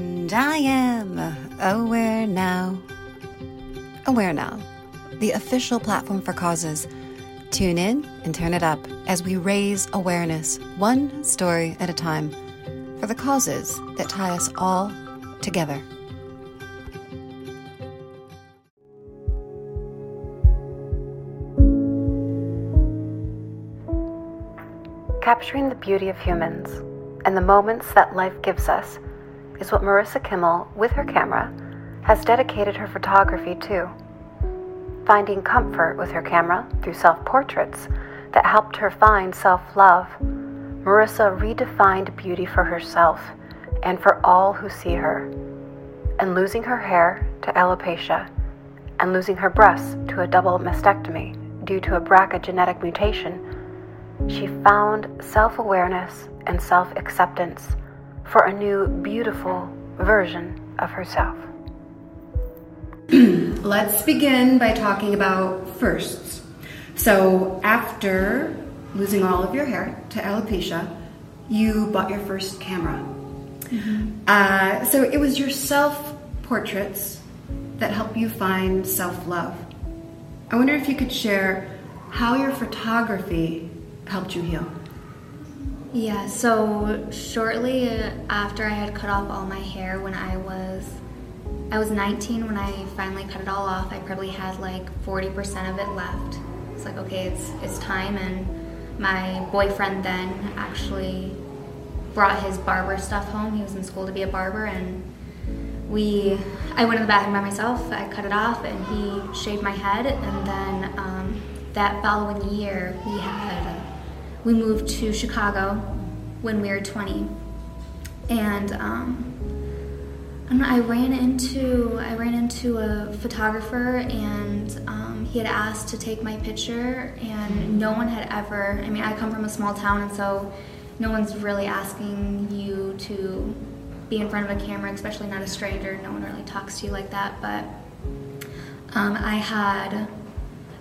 And I am aware now. Aware Now, the official platform for causes. Tune in and turn it up as we raise awareness, one story at a time, for the causes that tie us all together. Capturing the beauty of humans and the moments that life gives us is what Marisa Kimmel, with her camera, has dedicated her photography to. Finding comfort with her camera through self portraits that helped her find self love, Marisa redefined beauty for herself and for all who see her. And losing her hair to alopecia and losing her breasts to a double mastectomy due to a BRCA genetic mutation, she found self awareness and self acceptance for a new, beautiful version of herself. Let's begin by talking about firsts. So, after losing all of your hair to alopecia, you bought your first camera. Uh, so, it was your self portraits that helped you find self love. I wonder if you could share how your photography helped you heal. Yeah, so shortly after I had cut off all my hair when I was I was 19 when I finally cut it all off. I probably had like 40% of it left. It's like okay, it's it's time and my boyfriend then actually brought his barber stuff home. He was in school to be a barber and we I went in the bathroom by myself. I cut it off and he shaved my head and then um, that following year we had we moved to Chicago when we were 20, and um, and I ran into I ran into a photographer, and um, he had asked to take my picture, and no one had ever. I mean, I come from a small town, and so no one's really asking you to be in front of a camera, especially not a stranger. No one really talks to you like that, but. Um, I had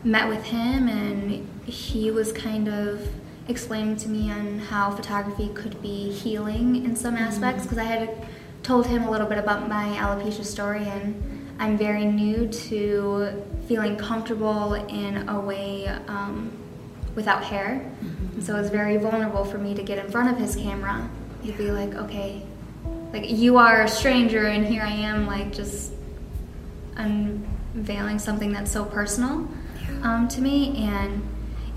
met with him, and he was kind of explaining to me on how photography could be healing in some aspects because I had told him a little bit about my alopecia story and I'm very new to feeling comfortable in a way um, without hair. Mm-hmm. So it was very vulnerable for me to get in front of his camera. He'd be like, okay, like you are a stranger and here I am like just unveiling something that's so personal um, to me and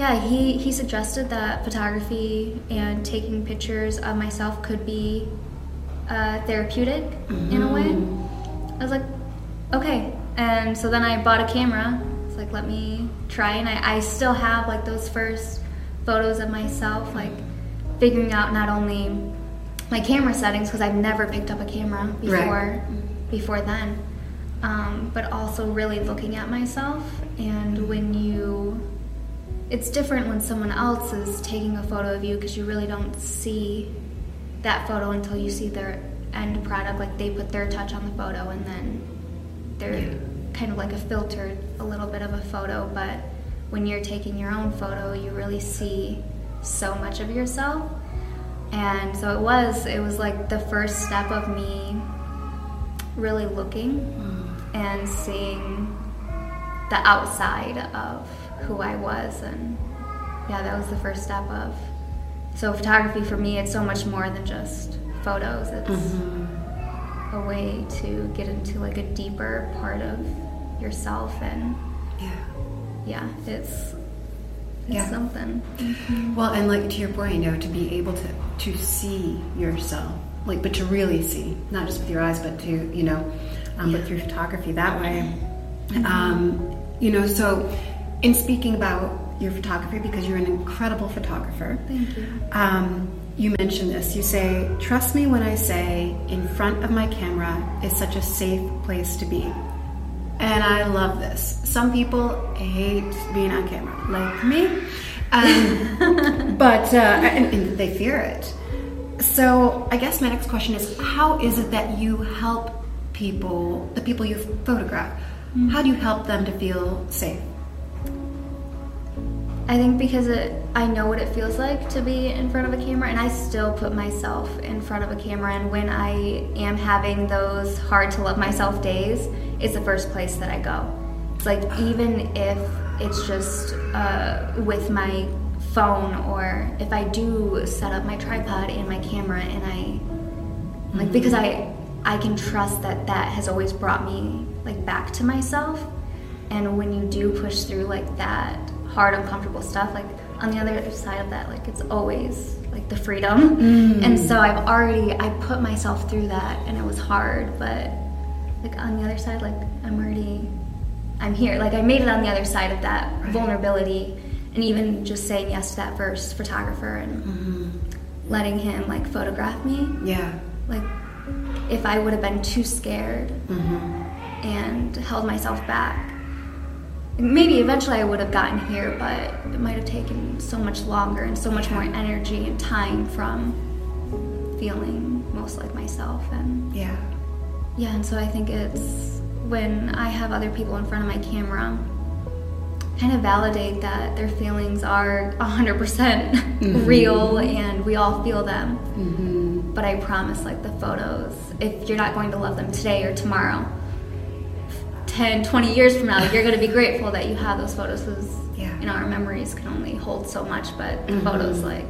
yeah, he, he suggested that photography and taking pictures of myself could be uh, therapeutic mm-hmm. in a way. Mm-hmm. I was like, okay. And so then I bought a camera. It's like, let me try. And I, I still have like those first photos of myself, like figuring out not only my camera settings, because I've never picked up a camera before, right. before then, um, but also really looking at myself. And when you it's different when someone else is taking a photo of you because you really don't see that photo until you see their end product. Like they put their touch on the photo and then they're yeah. kind of like a filtered, a little bit of a photo. But when you're taking your own photo, you really see so much of yourself. And so it was, it was like the first step of me really looking mm. and seeing the outside of who I was and yeah that was the first step of so photography for me it's so much more than just photos it's mm-hmm. a way to get into like a deeper part of yourself and yeah yeah it's it's yeah. something mm-hmm. well and like to your point you know to be able to to see yourself like but to really see not just with your eyes but to you know um, yeah. but through photography that way mm-hmm. um, you know so in speaking about your photography, because you're an incredible photographer, thank you. Um, you mentioned this. You say, "Trust me when I say, in front of my camera is such a safe place to be." And I love this. Some people hate being on camera, like me, um, but uh, and, and they fear it. So I guess my next question is, how is it that you help people, the people you photograph? Mm-hmm. How do you help them to feel safe? I think because it, I know what it feels like to be in front of a camera, and I still put myself in front of a camera. And when I am having those hard to love myself days, it's the first place that I go. It's like even if it's just uh, with my phone, or if I do set up my tripod and my camera, and I like because I I can trust that that has always brought me like back to myself. And when you do push through like that hard, uncomfortable stuff, like on the other side of that, like it's always like the freedom. Mm. And so I've already I put myself through that, and it was hard, but like on the other side, like I'm already I'm here. Like I made it on the other side of that Right. vulnerability, and even just saying yes to that first photographer and Mm-hmm. letting him like photograph me. Yeah. Like if I would have been too scared Mm-hmm. and held myself back. Maybe eventually I would have gotten here, but it might have taken so much longer and so much more energy and time from feeling most like myself. And Yeah. yeah, and so I think it's when I have other people in front of my camera, kind of validate that their feelings are 100% real and we all feel them. Mm-hmm. But I promise, like the photos, if you're not going to love them today or tomorrow, 10, 20 years from now, you're going to be grateful that you have those photos because, Yeah. you know, our memories can only hold so much, but the photos, like,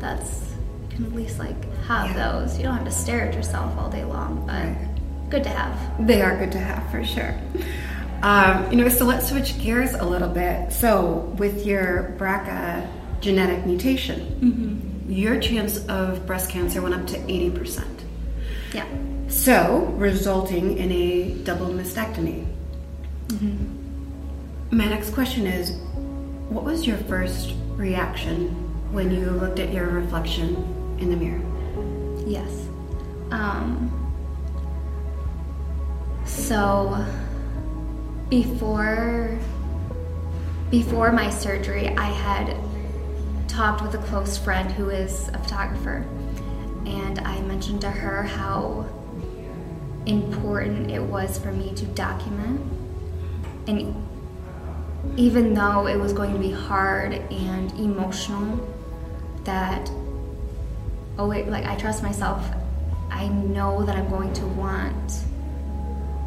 that's, you can at least, like, have Yeah. those. You don't have to stare at yourself all day long, but good to have. They are good to have for sure. Um, you know, so let's switch gears a little bit. So, with your BRCA genetic mutation, your chance of breast cancer went up to 80%. Yeah. So, resulting in a double mastectomy. My next question is what was your first reaction when you looked at your reflection in the mirror? Yes. Um, so before before my surgery, I had talked with a close friend who is a photographer, and I mentioned to her how important it was for me to document. And even though it was going to be hard and emotional, that oh wait, like I trust myself. I know that I'm going to want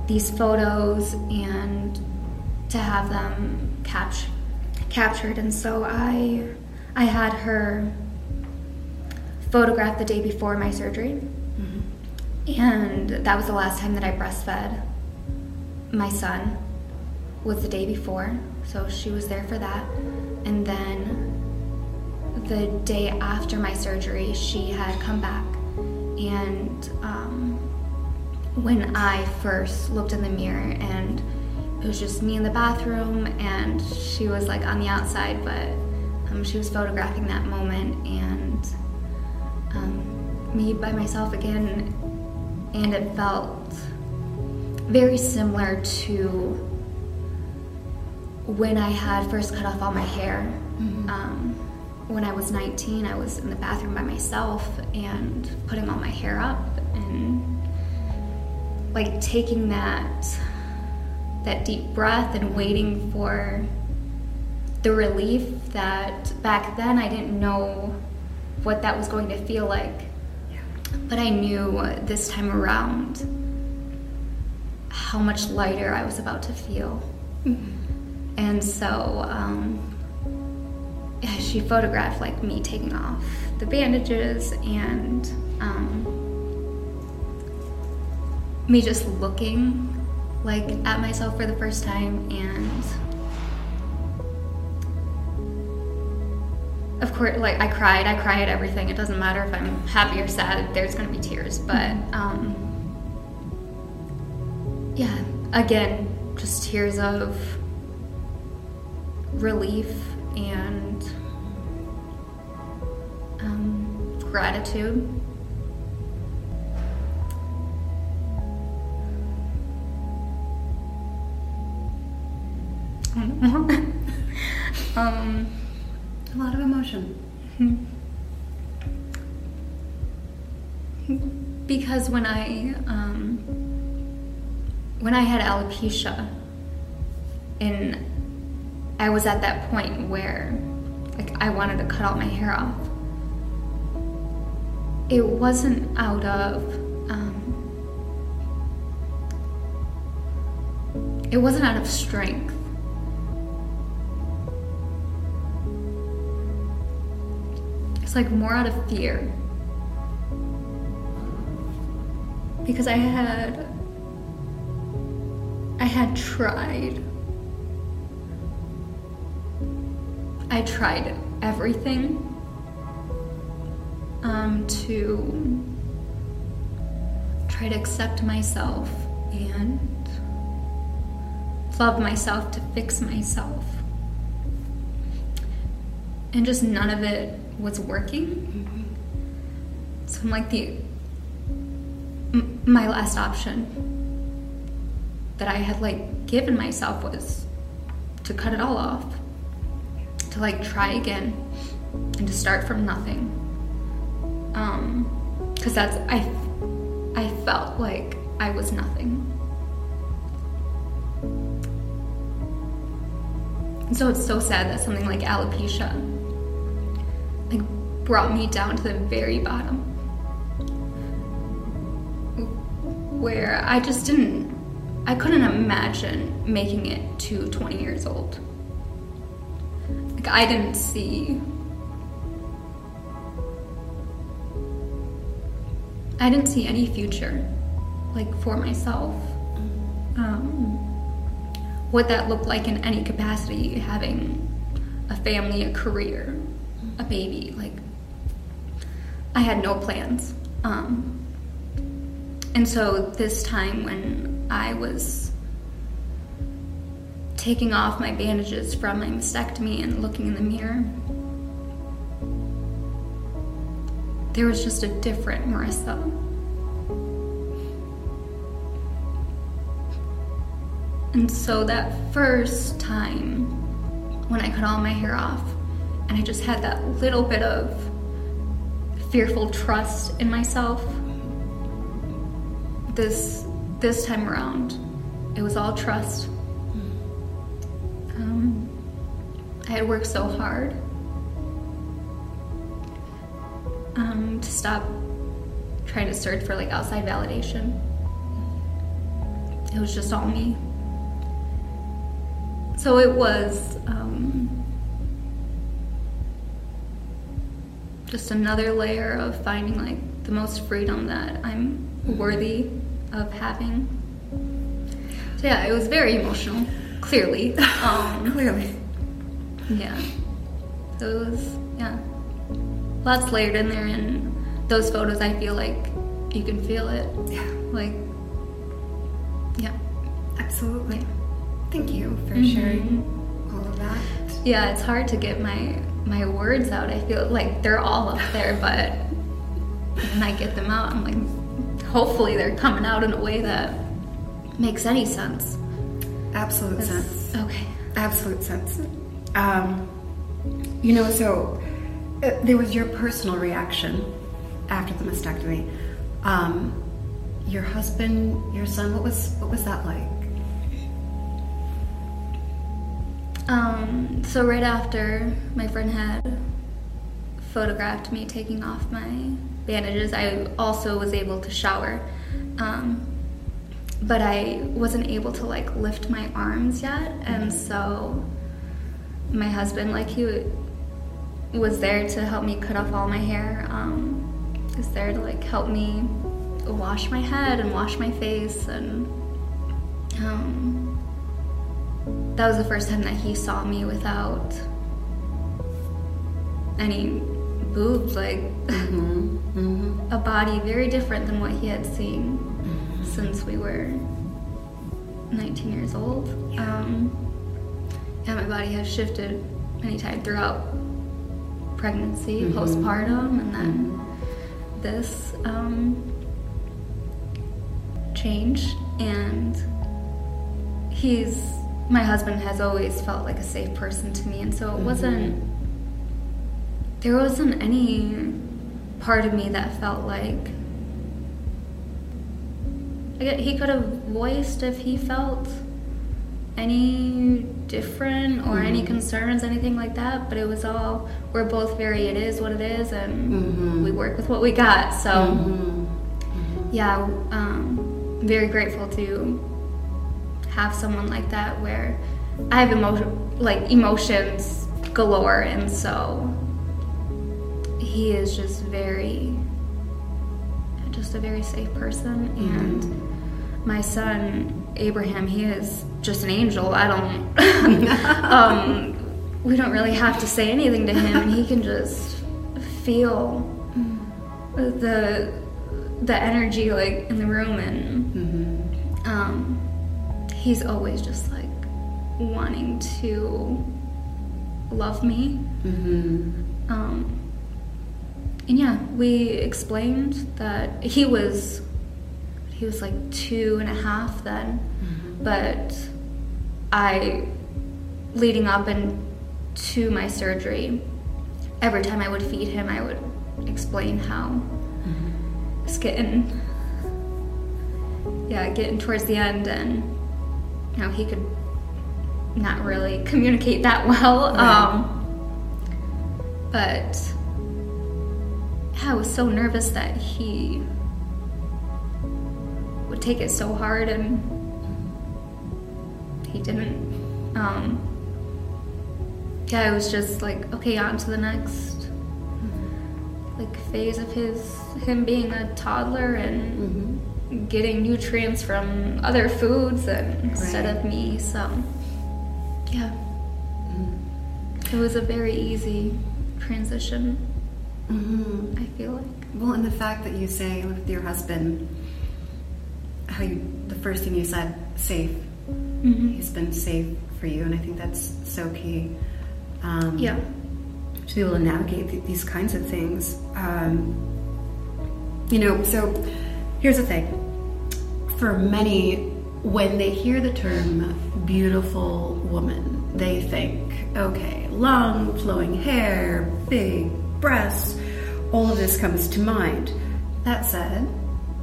these photos and to have them capt- captured. And so I, I had her photograph the day before my surgery, and that was the last time that I breastfed my son. Was the day before, so she was there for that, and then the day after my surgery, she had come back. And um, when I first looked in the mirror, and it was just me in the bathroom, and she was like on the outside, but um, she was photographing that moment, and um, me by myself again. And it felt very similar to when I had first cut off all my hair. Um, when I was 19, I was in the bathroom by myself and putting all my hair up and like taking that that deep breath and waiting for the relief that back then I didn't know what that was going to feel like. But I knew this time around how much lighter I was about to feel. And so um, she photographed like me taking off the bandages and um, me just looking like at myself for the first time and of course like i cried i cry at everything. It doesn't matter if i'm happy or sad there's to be tears but um yeah again just tears of relief and um, gratitude. Um A lot of emotion. because when I um, when I had alopecia, and I was at that point where like I wanted to cut all my hair off. It wasn't out of um, it wasn't out of strength. It's like more out of fear. Because I had I had tried I tried everything um, to try to accept myself and love myself, to fix myself. And just none of it was working. So I'm like, the m- my last option that I had like given myself was to cut it all off to like try again and to start from nothing. Um, because that's I, I felt like I was nothing. And so it's so sad that something like alopecia like brought me down to the very bottom. Where I just didn't I couldn't imagine making it to 20 years old. Like I didn't see I didn't see any future like for myself. Um, what that looked like in any capacity, having a family, a career, a baby. Like I had no plans. Um, and so this time when I was taking off my bandages from my mastectomy and looking in the mirror, there was just a different Marisa. And so that first time when I cut all my hair off, and I just had that little bit of fearful trust in myself, this this time around, it was all trust. I had worked so hard um, to stop trying to search for like outside validation. It was just all me. So it was um, just another layer of finding like the most freedom that I'm worthy of having. So yeah, it was very emotional. Clearly, um, clearly. Yeah. Those, yeah. Lots layered in there, and those photos, I feel like you can feel it. Yeah. Like, yeah. Absolutely. Yeah. Thank you for mm-hmm. sharing all of that. Yeah, it's hard to get my my words out. I feel like they're all up there, but when I get them out, I'm like, hopefully they're coming out in a way that makes any sense. Absolute sense. Okay. Absolute sense. Um, you know, so uh, there was your personal reaction after the mastectomy. Um, your husband, your son, what was what was that like? Um, so right after my friend had photographed me taking off my bandages, I also was able to shower. Um, but I wasn't able to like lift my arms yet, and so my husband, like he was there to help me cut off all my hair. Um, he was there to like help me wash my head and wash my face, and um, that was the first time that he saw me without any boobs, like mm-hmm. Mm-hmm. a body very different than what he had seen mm-hmm. since we were 19 years old. Yeah. Um, yeah, my body has shifted many times throughout pregnancy, mm-hmm. postpartum, and then mm-hmm. this um, change. And he's my husband has always felt like a safe person to me, and so it mm-hmm. wasn't. There wasn't any part of me that felt like he could have voiced if he felt any different or any concerns, anything like that. But it was all we're both very it is what it is, and we work with what we got. So yeah, um, very grateful to have someone like that where I have emotion like emotions galore, and so he is just very just a very safe person. And my son abraham he is just an angel. I don't um, we don't really have to say anything to him. He can just feel the the energy like in the room and um, he's always just like wanting to love me. Mm-hmm. Um, and yeah, we explained that he was he was like two and a half then, mm-hmm. but I leading up and to my surgery, every time I would feed him, I would explain how mm-hmm. it's getting yeah getting towards the end and you know he could not really communicate that well um, but yeah, I was so nervous that he would take it so hard and he didn't. Um, yeah, I was just like, okay, on to the next like phase of his him being a toddler and getting nutrients from other foods and instead Right. of me. So yeah. It was a very easy transition, I feel like. Well, and the fact that you say with your husband, how you, the first thing you said, safe. He's been safe for you, and I think that's so key. Um, Yeah. To be able to navigate th- these kinds of things. Um, you know, so here's the thing. For many, when they hear the term beautiful woman, they think, okay, long flowing hair, big breasts, all of this comes to mind. That said,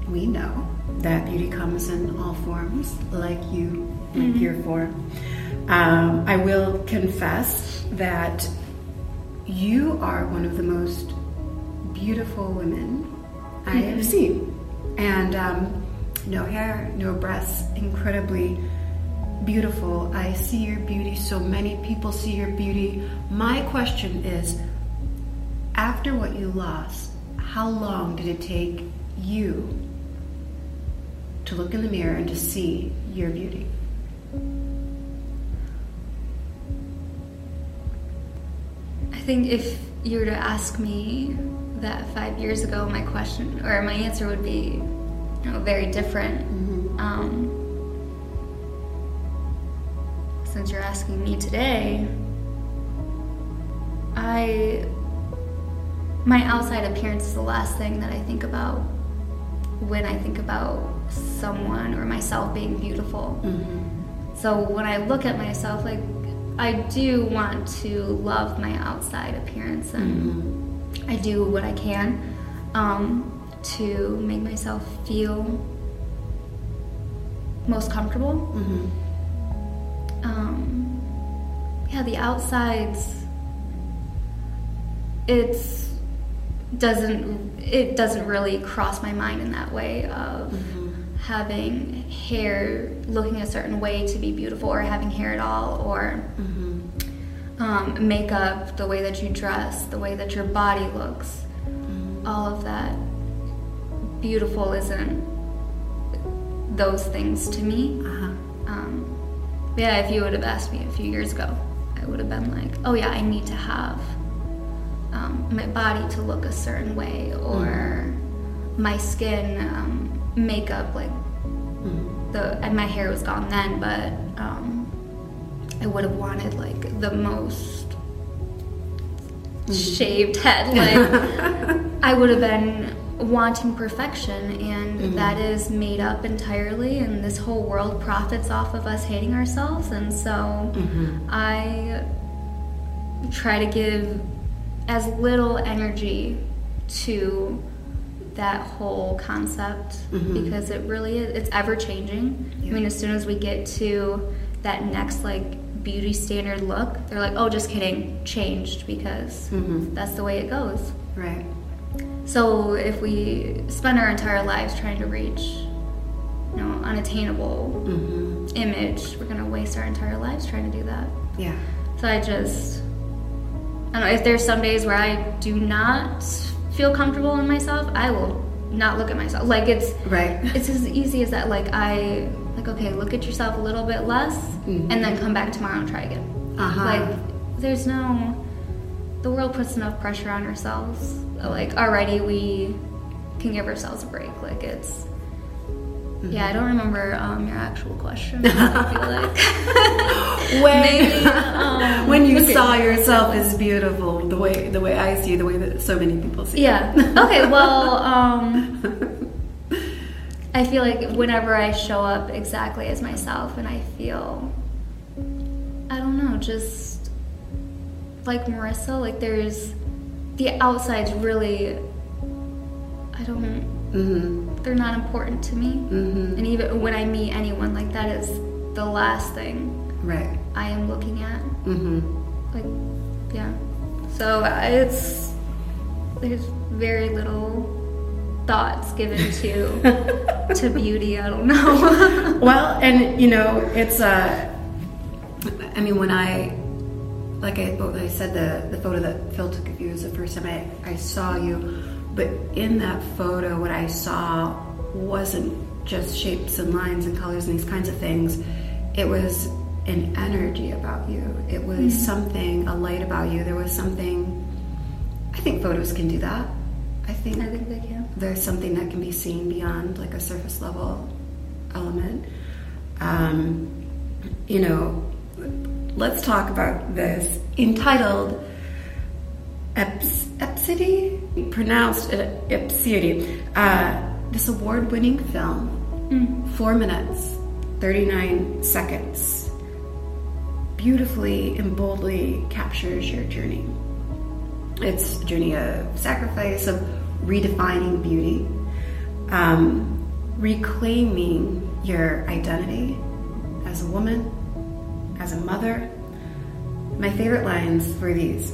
we know that beauty comes in all forms, like you, like your form. Um, I will confess that you are one of the most beautiful women I have seen. And um, no hair, no breasts, incredibly beautiful. I see your beauty. So many people see your beauty. My question is after what you lost, how long did it take you to look in the mirror and to see your beauty? I think if you were to ask me that five years ago, my question or my answer would be, you know, very different. Um, since you're asking me today, I my outside appearance is the last thing that I think about when I think about someone or myself being beautiful. So when I look at myself, like I do want to love my outside appearance, and I do what I can um, to make myself feel most comfortable. Um, yeah, the outsides. It's doesn't it doesn't really cross my mind in that way of having hair looking a certain way to be beautiful or having hair at all or um, makeup the way that you dress the way that your body looks all of that beautiful isn't those things to me. Uh-huh. um, yeah if you would have asked me a few years ago i would have been like oh yeah i need to have um, my body to look a certain way or my skin um, makeup like the and my hair was gone then but um, i would have wanted like the most shaved head. Like i would have been wanting perfection and mm-hmm. that is made up entirely and this whole world profits off of us hating ourselves and so mm-hmm. i try to give as little energy to that whole concept mm-hmm. because it really is it's ever changing i mean as soon as we get to that next like beauty standard look, they're like, oh, just kidding, changed because Mhm. that's the way it goes. Right. So if we spend our entire lives trying to reach, you know, unattainable Mm-hmm. image, we're gonna waste our entire lives trying to do that. Yeah. So I just, I don't know, if there's some days where I do not feel comfortable in myself, I will not look at myself. Like it's, Right. it's as easy as that. Like I, like okay, look at yourself a little bit less, Mhm. and then come back tomorrow and try again. Uh-huh. Like there's no, the world puts enough pressure on ourselves. Like already we can give ourselves a break. Like it's. Yeah, I don't remember um, your actual question. I feel like. when Maybe, um, when you okay. saw yourself as beautiful, the way the way I see, you, the way that so many people see. you. Yeah. Okay. Well, um, I feel like whenever I show up exactly as myself, and I feel, I don't know, just like Marisa, like there's the outside's really, I don't, Mm-hmm. they're not important to me. Mm-hmm. And even when I meet anyone, like that is the last thing Right. I am looking at. Mm-hmm. like yeah so it's there's very little thoughts given to to beauty i don't know Well, and you know, it's uh I mean, when I like I, I said, the the photo that Phil took of you was the first time I, I saw you, but in that photo, what I saw wasn't just shapes and lines and colors and these kinds of things. It was an energy about you. It was something, a light about you. There was something. I think photos can do that. I think i think they can there's something that can be seen beyond like a surface level element. Um, you know, let's talk about this entitled Eps- pronounced uh, Uh, this award-winning film, four minutes, thirty-nine seconds, beautifully and boldly captures your journey. It's a journey of sacrifice, of redefining beauty, um, reclaiming your identity as a woman, as a mother. My favorite lines were these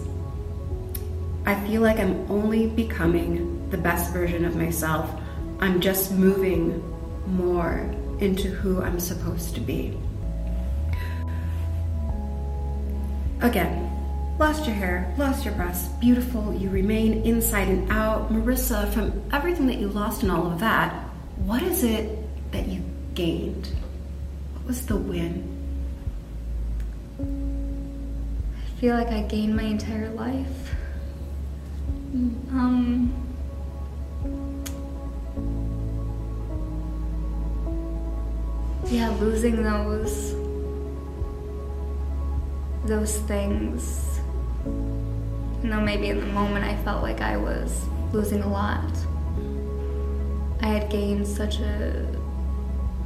I feel like I'm only becoming the best version of myself. I'm just moving more into who I'm supposed to be. Again, lost your hair, lost your breasts, beautiful, you remain inside and out. Marisa, from everything that you lost and all of that, what is it that you gained? What was the win? I feel like i gained my entire life. Um yeah losing those those things. You know maybe in the moment i felt like i was losing a lot. I had gained such a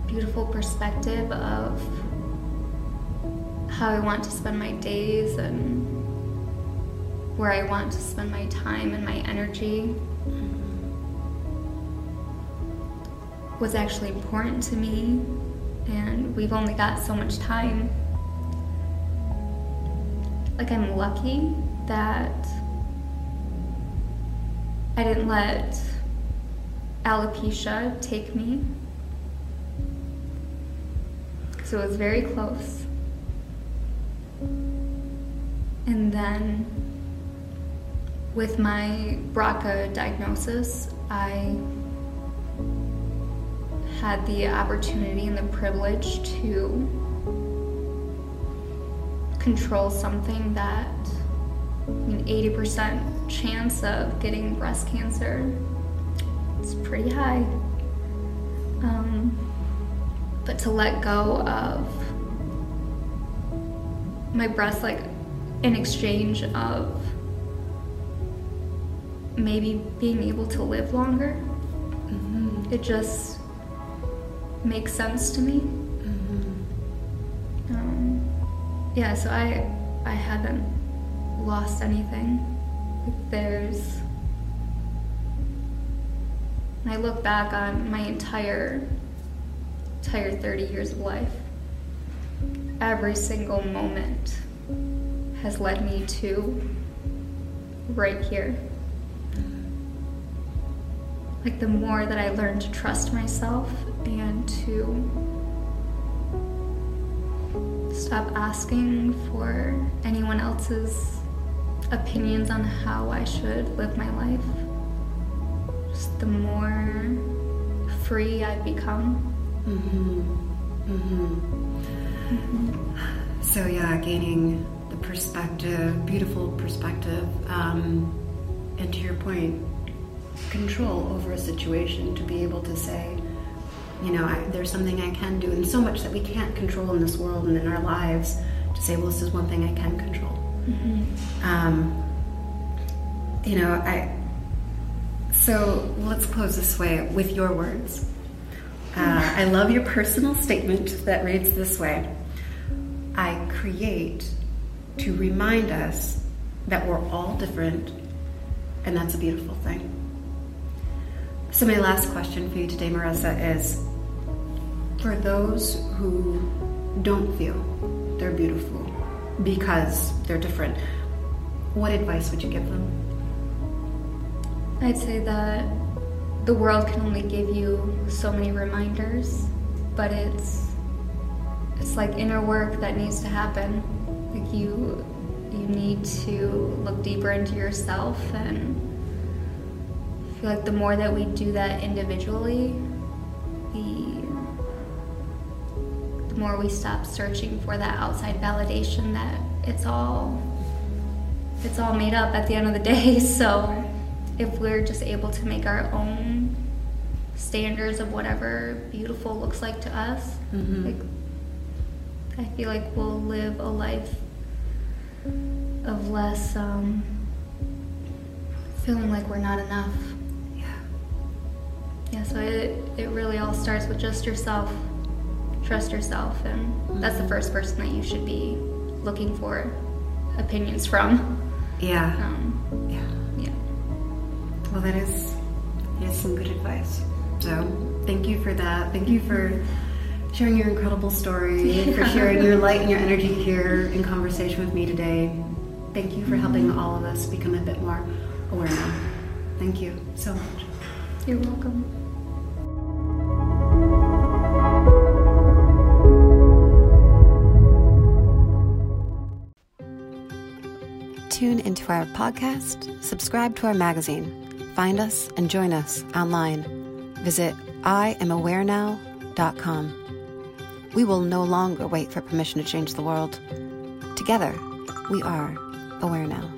beautiful perspective of how i want to spend my days and where i want to spend my time and my energy was actually important to me and we've only got so much time. Like i'm lucky that i didn't let alopecia take me. So it was very close and then with my BRCA diagnosis, I had the opportunity and the privilege to control something that mean, 80% chance of getting breast cancer it's pretty high. Um, but to let go of my breast, like in exchange of maybe being able to live longer, it just makes sense to me. Um, yeah, so I I haven't lost anything. Like there's I look back on my entire entire 30 years of life, every single moment has led me to right here. Like the more that I learn to trust myself and to stop asking for anyone else's opinions on how I should live my life, just the more free I've become. Mm-hmm. Mm-hmm. So yeah, gaining the perspective, beautiful perspective, um, and to your point, control over a situation to be able to say, you know, I, there's something I can do, and so much that we can't control in this world and in our lives. To say, well, this is one thing I can control. Mm-hmm. Um, you know, I. So let's close this way with your words. Uh, I love your personal statement that reads this way I create to remind us that we're all different, and that's a beautiful thing. So, my last question for you today, Marisa, is for those who don't feel they're beautiful because they're different, what advice would you give them? I'd say that the world can only give you so many reminders, but it's it's like inner work that needs to happen. Like you you need to look deeper into yourself and I feel like the more that we do that individually, the the more we stop searching for that outside validation that it's all it's all made up at the end of the day. So if we're just able to make our own standards of whatever beautiful looks like to us, mm-hmm. like I feel like we'll live a life of less um, feeling like we're not enough. Yeah. Yeah. So it it really all starts with just yourself. Trust yourself, and mm-hmm. that's the first person that you should be looking for opinions from. Yeah. Um, yeah. Well, that is, is some good advice. So, thank you for that. Thank you for sharing your incredible story, yeah. for sharing your light and your energy here in conversation with me today. Thank you for helping all of us become a bit more aware now. Thank you so much. You're welcome. Tune into our podcast, subscribe to our magazine Find us and join us online. Visit IamAwareNow.com. We will no longer wait for permission to change the world. Together, we are aware now.